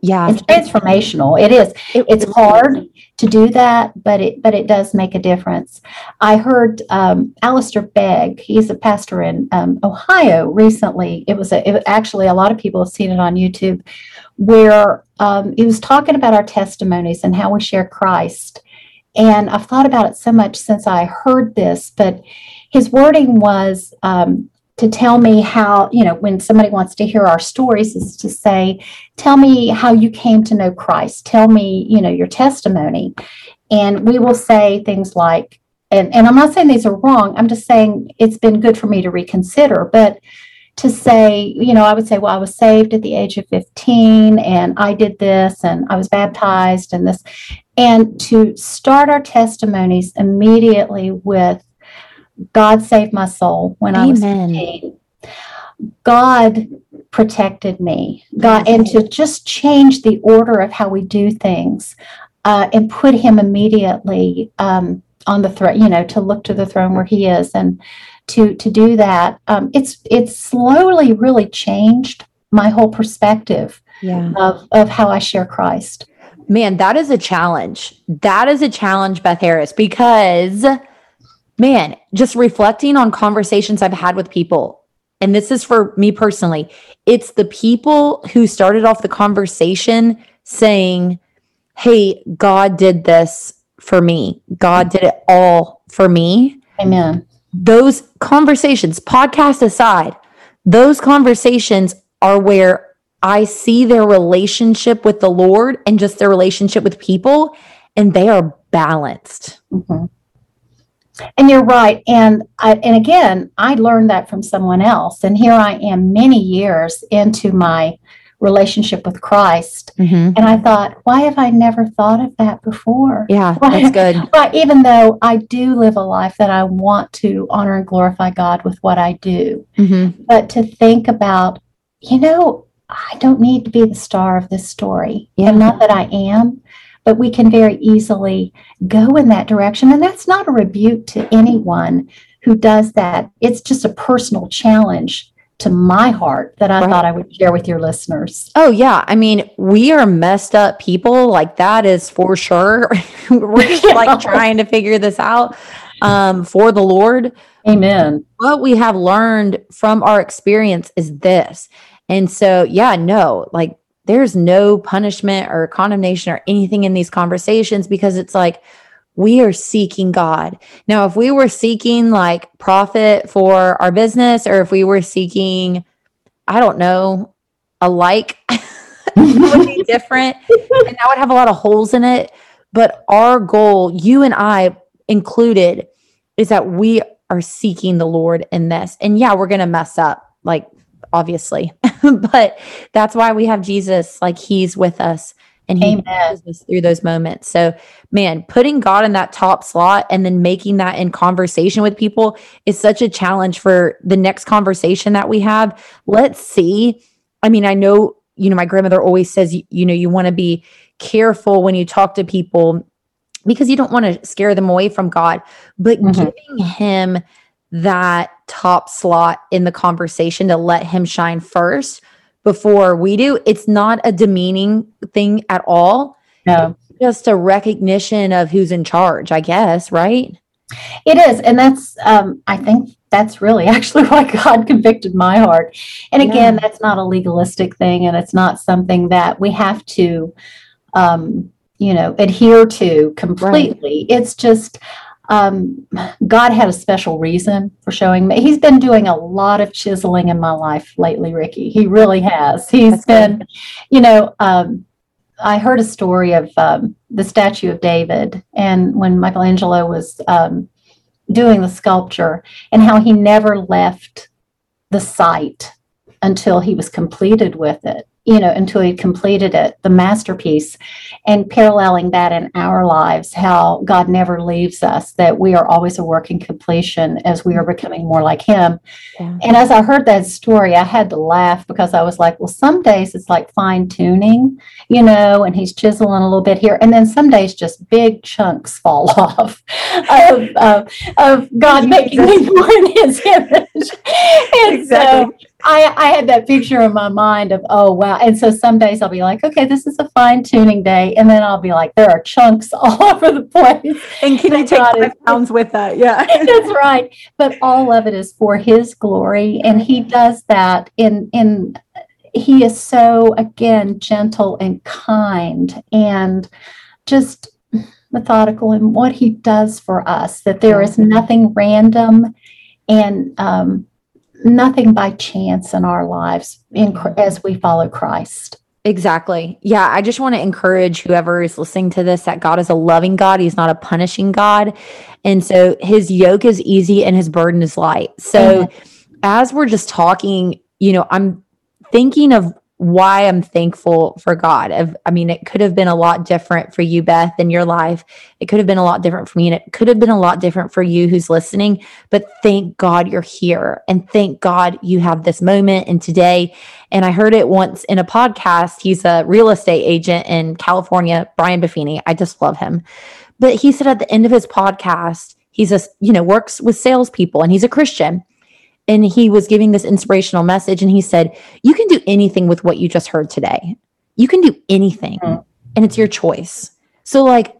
Yeah. It's transformational. It is. It- It's hard to do that, but it but it does make a difference. I heard um, Alistair Begg. He's a pastor in um, Ohio recently. It was a, it, actually a lot of people have seen it on YouTube, where um, he was talking about our testimonies and how we share Christ. And I've thought about it so much since I heard this, but his wording was um, to tell me how you know when somebody wants to hear our stories is to say tell me how you came to know Christ. Tell me, you know, your testimony. And we will say things like, and, and I'm not saying these are wrong. I'm just saying it's been good for me to reconsider. But to say, you know, I would say, well, I was saved at the age of 15 and I did this and I was baptized and this. And to start our testimonies immediately with, God saved my soul when I was Amen. 15. God protected me. God, and to just change the order of how we do things uh, and put Him immediately um, on the throne. You know, to look to the throne where He is, and to to do that. Um, it's it's slowly really changed my whole perspective Yeah. of of how I share Christ. Man, that is a challenge. That is a challenge, Beth Harris, because man, just reflecting on conversations I've had with people, and this is for me personally, it's the people who started off the conversation saying, Hey, God did this for me. God did it all for me. Amen. Those conversations, podcast aside, those conversations are where I see their relationship with the Lord and just their relationship with people, and they are balanced. Mhm. And you're right. And I, and again, I learned that from someone else. And here I am many years into my relationship with Christ. Mhm. And I thought, why have I never thought of that before? Yeah, Why- that's good. Why, even though I do live a life that I want to honor and glorify God with what I do, Mhm. but to think about, you know, I don't need to be the star of this story. Yeah. And not that I am, but we can very easily go in that direction. And that's not a rebuke to anyone who does that. It's just a personal challenge to my heart that I Right. thought I would share with your listeners. Oh, yeah. I mean, we are messed up people. Like, that is for sure. We're just like trying to figure this out um, for the Lord. Amen. what we have learned from our experience is this. And so, yeah, no, like there's no punishment or condemnation or anything in these conversations because it's like we are seeking God. Now, if we were seeking like profit for our business or if we were seeking, I don't know, a like, would be different and that would have a lot of holes in it. But our goal, you and I included, is that we are seeking the Lord in this. And yeah, we're going to mess up, like obviously, but that's why we have Jesus. Like he's with us and he Amen. us through those moments. So, man, putting God in that top slot and then making that in conversation with people is such a challenge for the next conversation that we have. Let's see. I mean, I know, you know, my grandmother always says, you, you know, you want to be careful when you talk to people because you don't want to scare them away from God, but Mhm. giving him that top slot in the conversation to let him shine first before we do, it's not a demeaning thing at all. No, Just a recognition of who's in charge, I guess, right? it is. And that's, um, I think that's really actually why God convicted my heart. And again, Yeah. that's not a legalistic thing and it's not something that we have to, um, you know, adhere to completely. It's just, um, God had a special reason for showing me. He's been doing a lot of chiseling in my life lately, Ricky. He really has. He's That's good. been, you know, um, I heard a story of um, the statue of David, and when Michelangelo was um, doing the sculpture, and how he never left the site until he was completed with it, you know, until he completed it, the masterpiece, and paralleling that in our lives, how God never leaves us, that we are always a working completion as we are mm-hmm. becoming more like Him. Yeah. And as I heard that story, I had to laugh because I was like, well, some days it's like fine tuning, you know, and he's chiseling a little bit here. And then some days just big chunks fall off of, of, of God making me more in his image. And so I, I had that picture in my mind of, oh, wow. And so some days I'll be like, okay, this is a fine tuning day. And then I'll be like, there are chunks all over the place. And can you take five pounds with that? Yeah. That's right. But all of it is for his glory. And he does that in, in, he is so, again, gentle and kind and just methodical in what he does for us, that there is nothing random and um, nothing by chance in our lives in, as we follow Christ. Exactly. Yeah. I just want to encourage whoever is listening to this that God is a loving God. He's not a punishing God. And so his yoke is easy and his burden is light. So Amen. as we're just talking, you know, I'm thinking of why I'm thankful for God. I mean, it could have been a lot different for you, Beth, in your life. It could have been a lot different for me, and it could have been a lot different for you who's listening. But thank God you're here, and thank God you have this moment and today. And I heard it once in a podcast. He's a real estate agent in California, Brian Buffini. I just love him. But he said at the end of his podcast, he's a you know works with salespeople, and he's a Christian and he was giving this inspirational message and he said you can do anything with what you just heard today. You can do anything Mhm. and it's your choice. So like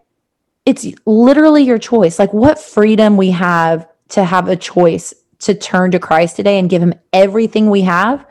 it's literally your choice. Like what freedom we have to have a choice to turn to christ today and give him everything we have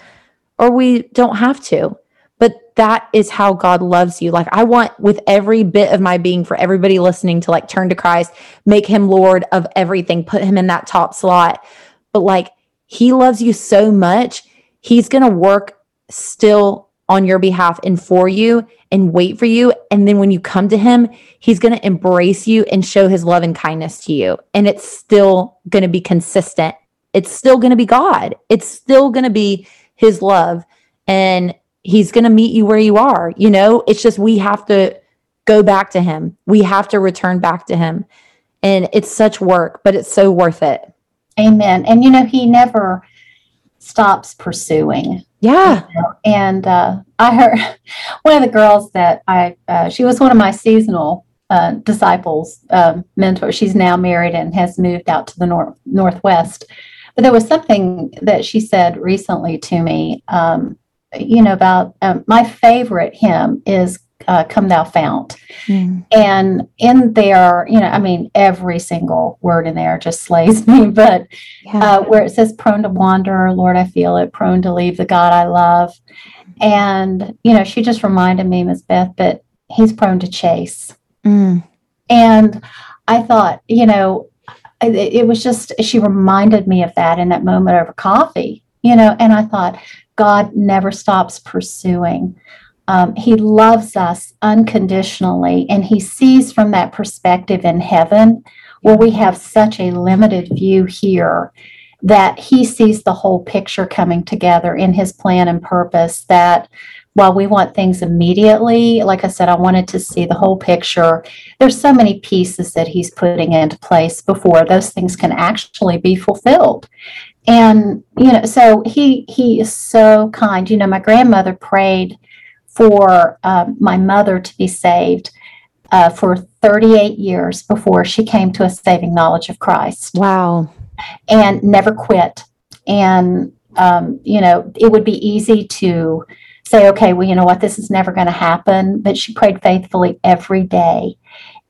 or we don't have to. But that is how god loves you. Like i want with every bit of my being for everybody listening to like turn to christ make him lord of everything put him in that top slot. But like he loves you so much he's going to work still on your behalf and for you and wait for you. And then when you come to him he's going to embrace you and show his love and kindness to you. And it's still going to be consistent. It's still going to be god. It's still going to be his love. And he's going to meet you where you are you know? It's just we have to go back to him. We have to return back to him. And it's such work but it's so worth it Amen. And you know, he never stops pursuing. yeah And uh, I heard one of the girls that I, uh, she was one of my seasonal uh, disciples, um, mentors. She's now married and has moved out to the nor- Northwest. But there was something that she said recently to me, um, you know, about um, my favorite hymn is uh, Come Thou Fount. And in there, you know, I mean, every single word in there just slays me. But yeah uh, where it says prone to wander, Lord, I feel it, prone to leave the God I love. And, you know, she just reminded me, Miss Beth, that he's prone to chase. Mm. And I thought, you know, it, it was just, she reminded me of that in that moment over coffee, you know, and I thought, God never stops pursuing. Um, he loves us unconditionally, and He sees from that perspective in heaven, where we have such a limited view here, that He sees the whole picture coming together in His plan and purpose. That while we want things immediately, like I said, I wanted to see the whole picture. There's so many pieces that He's putting into place before those things can actually be fulfilled and you know so he he is so kind you know my grandmother prayed for um, my mother to be saved uh, for 38 years before she came to a saving knowledge of Christ. Wow. And never quit. And, um, you know, it would be easy to say, okay, well, you know what, this is never going to happen. But she prayed faithfully every day.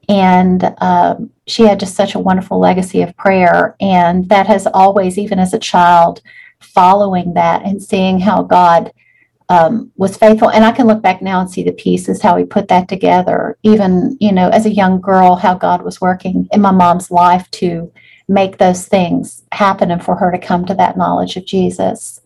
And um, she had just such a wonderful legacy of prayer. And that has always, even as a child, following that and seeing how God um, was faithful. And I can look back now and see the pieces, how he put that together. Even, you know, as a young girl, how God was working in my mom's life to make those things happen and for her to come to that knowledge of Jesus.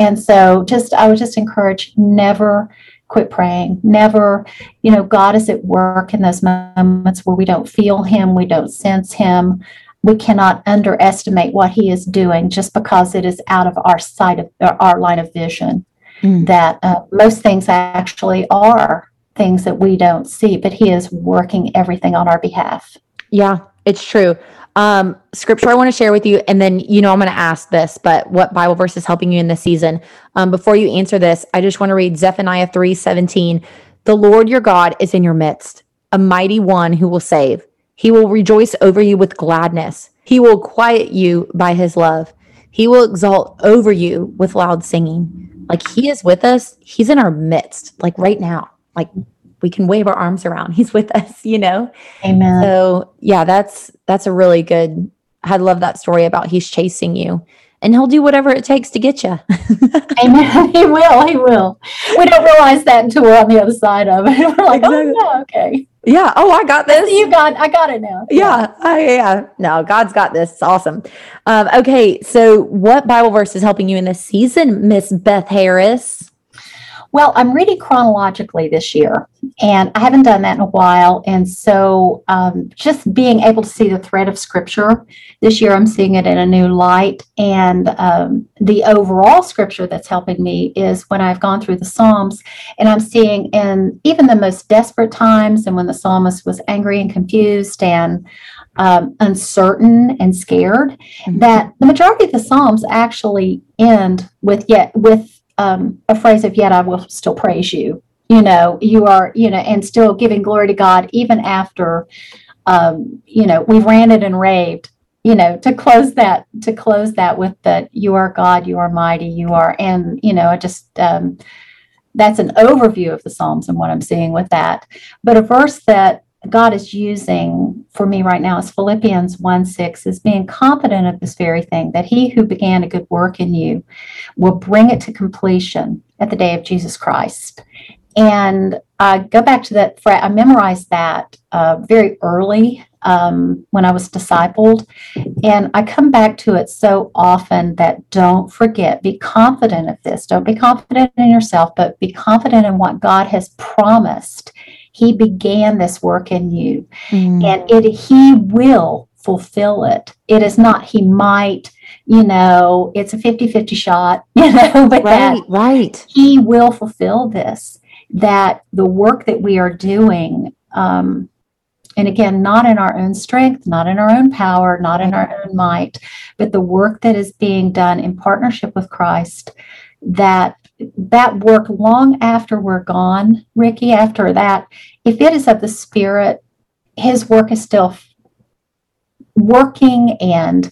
And so just, I would just encourage never quit praying. Never, you know, God is at work in those moments where we don't feel Him, we don't sense Him. We cannot underestimate what He is doing just because it is out of our sight of our line of vision mm. that uh, most things actually are things that we don't see, but He is working everything on our behalf. Yeah, it's true. Um, scripture I want to share with you, and then you know I'm going to ask this, but what Bible verse is helping you in this season? Um, before you answer this, I just want to read Zephaniah three seventeen. The Lord your God is in your midst, a mighty one who will save. He will rejoice over you with gladness. He will quiet you by his love. He will exalt over you with loud singing. Like he is with us. He's in our midst, like right now. Like we can wave our arms around. He's with us, you know? Amen. So yeah, that's that's a really good I love that story about he's chasing you and he'll do whatever it takes to get you. Amen. He will. He will. We don't realize that until we're on the other side of it. We're like, oh, exactly. oh, yeah, okay. Yeah. Oh, I got this. You got. I got it now. Yeah. I, yeah. No, God's got this. It's awesome. Um, okay. So, what Bible verse is helping you in this season, Miss Beth Harris? Well, I'm reading chronologically this year, and I haven't done that in a while. And so, um, just being able to see the thread of scripture this year, I'm seeing it in a new light. And um, the overall scripture that's helping me is when I've gone through the Psalms and I'm seeing in even the most desperate times, and when the psalmist was angry and confused and um, uncertain and scared, mm-hmm. that the majority of the Psalms actually end with yet with um, a phrase of yet I will still praise you. You know, you are, you know, and still giving glory to God even after, um, you know, we've ranted and raved. You know, to close that, to close that with that, you are God, you are mighty, you are, and you know, I just um, that's an overview of the Psalms and what I'm seeing with that. But a verse that God is using for me right now is Philippians 1 6 is being confident of this very thing, that he who began a good work in you will bring it to completion at the day of Jesus Christ. And I go back to that, I memorized that uh, very early um, when I was discipled. And I come back to it so often that don't forget, be confident of this. Don't be confident in yourself, but be confident in what God has promised he began this work in you, mm. and it He will fulfill it. It is not He might, you know, it's a 50-50 shot, you know, but right, that right. He will fulfill this. That the work that we are doing, um, and again, not in our own strength, not in our own power, not in our own might, but the work that is being done in partnership with Christ, that that work long after we're gone, Ricky, after that, if it is of the Spirit, His work is still working and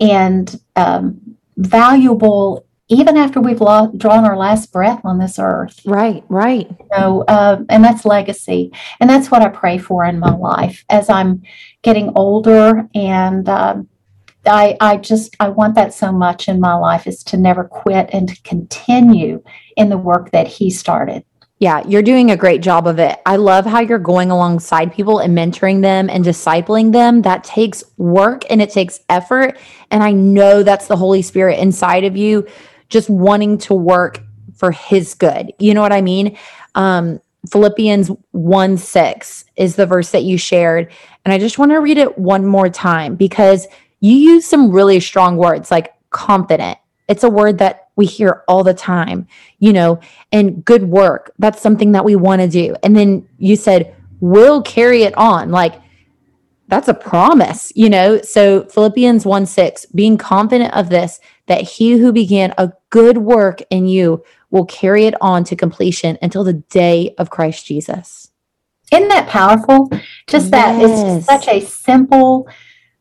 and um, valuable even after we've lo- drawn our last breath on this earth. Right, right. So, uh, and that's legacy, and that's what I pray for in my life as I'm getting older and. Um, I, I just I want that so much in my life is to never quit and to continue in the work that he started. Yeah, you're doing a great job of it. I love how you're going alongside people and mentoring them and discipling them. That takes work and it takes effort. And I know that's the Holy Spirit inside of you just wanting to work for his good. You know what I mean? Um, Philippians 1 6 is the verse that you shared. And I just want to read it one more time because you use some really strong words like confident. It's a word that we hear all the time, you know, and good work. That's something that we want to do. And then you said, we'll carry it on. Like, that's a promise, you know? So Philippians 1 6, being confident of this, that he who began a good work in you will carry it on to completion until the day of Christ Jesus. Isn't that powerful? Just that it's such a simple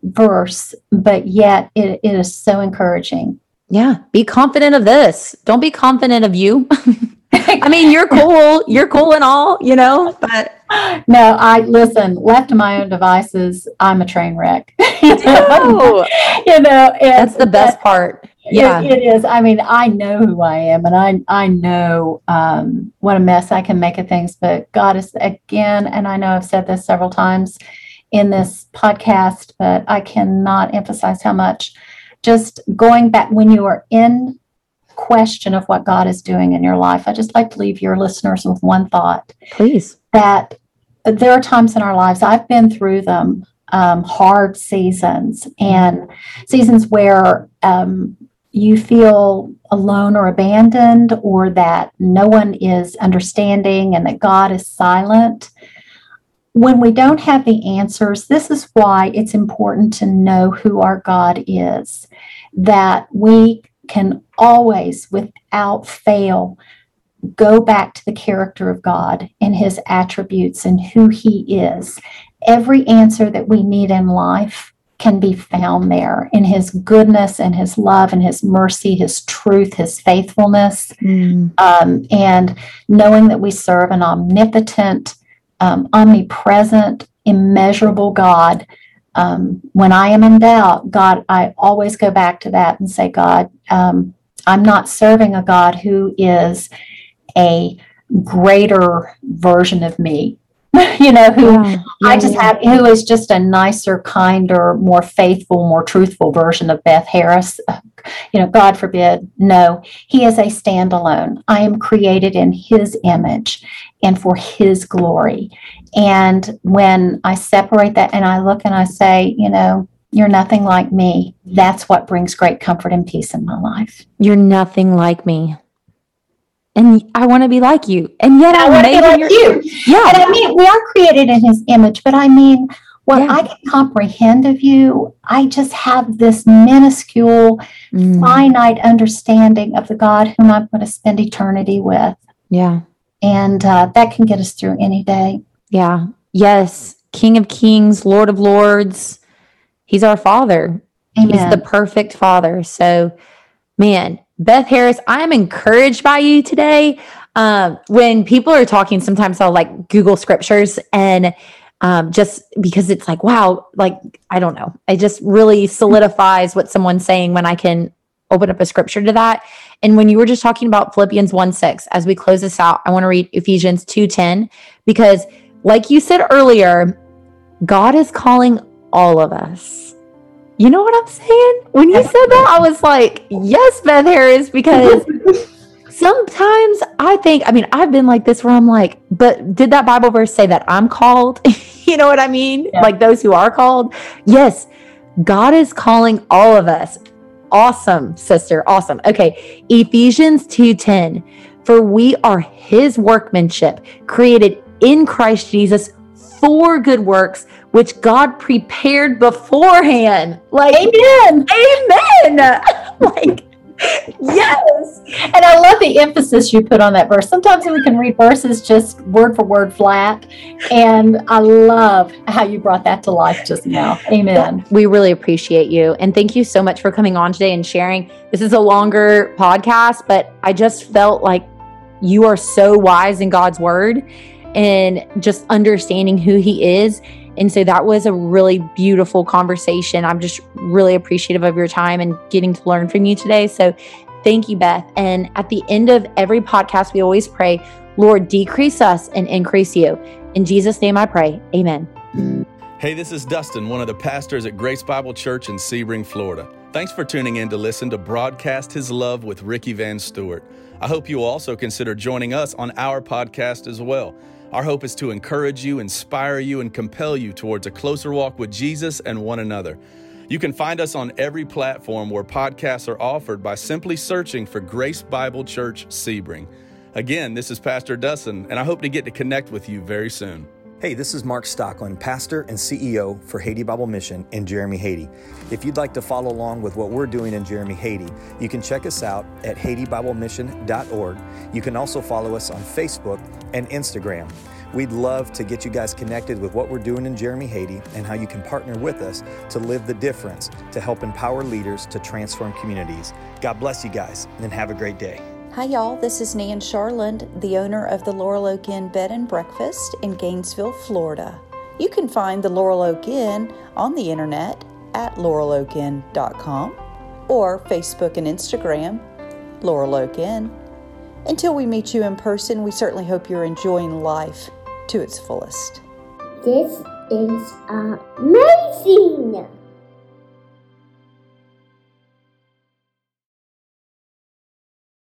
verse, but yet it, it is so encouraging. Yeah. Be confident of this. Don't be confident of you. I mean, you're cool. You're cool and all, you know, but no, I listen, left to my own devices, I'm a train wreck. you know, know that's the best part yeah it, it is i mean i know who i am and i i know um, what a mess i can make of things but god is again and i know i've said this several times in this podcast but i cannot emphasize how much. Just going back when you are in question of what god is doing in your life i just like to leave your listeners with one thought. Please. That there are times in our lives i've been through them um, hard seasons and seasons where um, you feel alone or abandoned, or that no one is understanding and that God is silent. When we don't have the answers, this is why it's important to know who our God is, that we can always, without fail, go back to the character of God and his attributes and who he is. Every answer that we need in life can be found there in his goodness and his love and his mercy, his truth, his faithfulness. Mm. Um, and knowing that we serve an omnipotent, um, omnipresent, immeasurable God. Um, when I am in doubt, God, I always go back to that and say, God, um, I'm not serving a God who is a greater version of me you know, who yeah, yeah, I just yeah. have, who is just a nicer, kinder, more faithful, more truthful version of Beth Harris. You know, God forbid, no, he is a standalone. I am created in his image and for his glory. And when I separate that and I look and I say, you know, you're nothing like me, that's what brings great comfort and peace in my life. You're nothing like me and I want to be like you. And yet I, I want to be like your, you. Yeah. And I mean, we are created in his image, but I mean, what yeah. I can comprehend of you, I just have this minuscule, mm. finite understanding of the God whom I'm going to spend eternity with. Yeah. And uh, that can get us through any day. Yeah. Yes. King of Kings, Lord of Lords. He's our Father. Amen. He's the perfect Father. So, man, Beth Harris, I'm encouraged by you today. Um, when people are talking, sometimes I'll like Google scriptures and um, just because it's like, wow, like, I don't know. It just really solidifies what someone's saying when I can open up a scripture to that. And when you were just talking about Philippians 1 6, as we close this out, I want to read Ephesians 2 10, because like you said earlier, God is calling all of us you know what I'm saying? When you said that, I was like, yes, Beth Harris, because sometimes I think, I mean, I've been like this where I'm like, but did that Bible verse say that I'm called? you know what I mean? Yeah. Like those who are called? Yes, God is calling all of us. Awesome, sister. Awesome. Okay. Ephesians 2:10. For we are his workmanship, created in Christ Jesus for good works which God prepared beforehand. Like, amen. Amen. like, yes. And I love the emphasis you put on that verse. Sometimes we can read verses just word for word flat. And I love how you brought that to life just now. Amen. We really appreciate you. And thank you so much for coming on today and sharing. This is a longer podcast, but I just felt like you are so wise in God's word and just understanding who He is And so that was a really beautiful conversation. I'm just really appreciative of your time and getting to learn from you today. So thank you, Beth. And at the end of every podcast, we always pray, Lord, decrease us and increase you. In Jesus' name I pray. Amen. Hey, this is Dustin, one of the pastors at Grace Bible Church in Sebring, Florida. Thanks for tuning in to listen to Broadcast His Love with Ricky Van Stewart. I hope you will also consider joining us on our podcast as well. Our hope is to encourage you, inspire you, and compel you towards a closer walk with Jesus and one another. You can find us on every platform where podcasts are offered by simply searching for Grace Bible Church Sebring. Again, this is Pastor Dustin, and I hope to get to connect with you very soon. Hey, this is Mark Stockland, pastor and CEO for Haiti Bible Mission in Jérémie, Haiti. If you'd like to follow along with what we're doing in Jérémie, Haiti, you can check us out at HaitiBibleMission.org. You can also follow us on Facebook and Instagram. We'd love to get you guys connected with what we're doing in Jérémie, Haiti, and how you can partner with us to live the difference to help empower leaders to transform communities. God bless you guys, and have a great day. Hi, y'all. This is Nan Charland, the owner of the Laurel Oak Inn Bed and Breakfast in Gainesville, Florida. You can find the Laurel Oak Inn on the internet at laureloakinn.com or Facebook and Instagram, Laurel Oak Inn. Until we meet you in person, we certainly hope you're enjoying life to its fullest. This is amazing!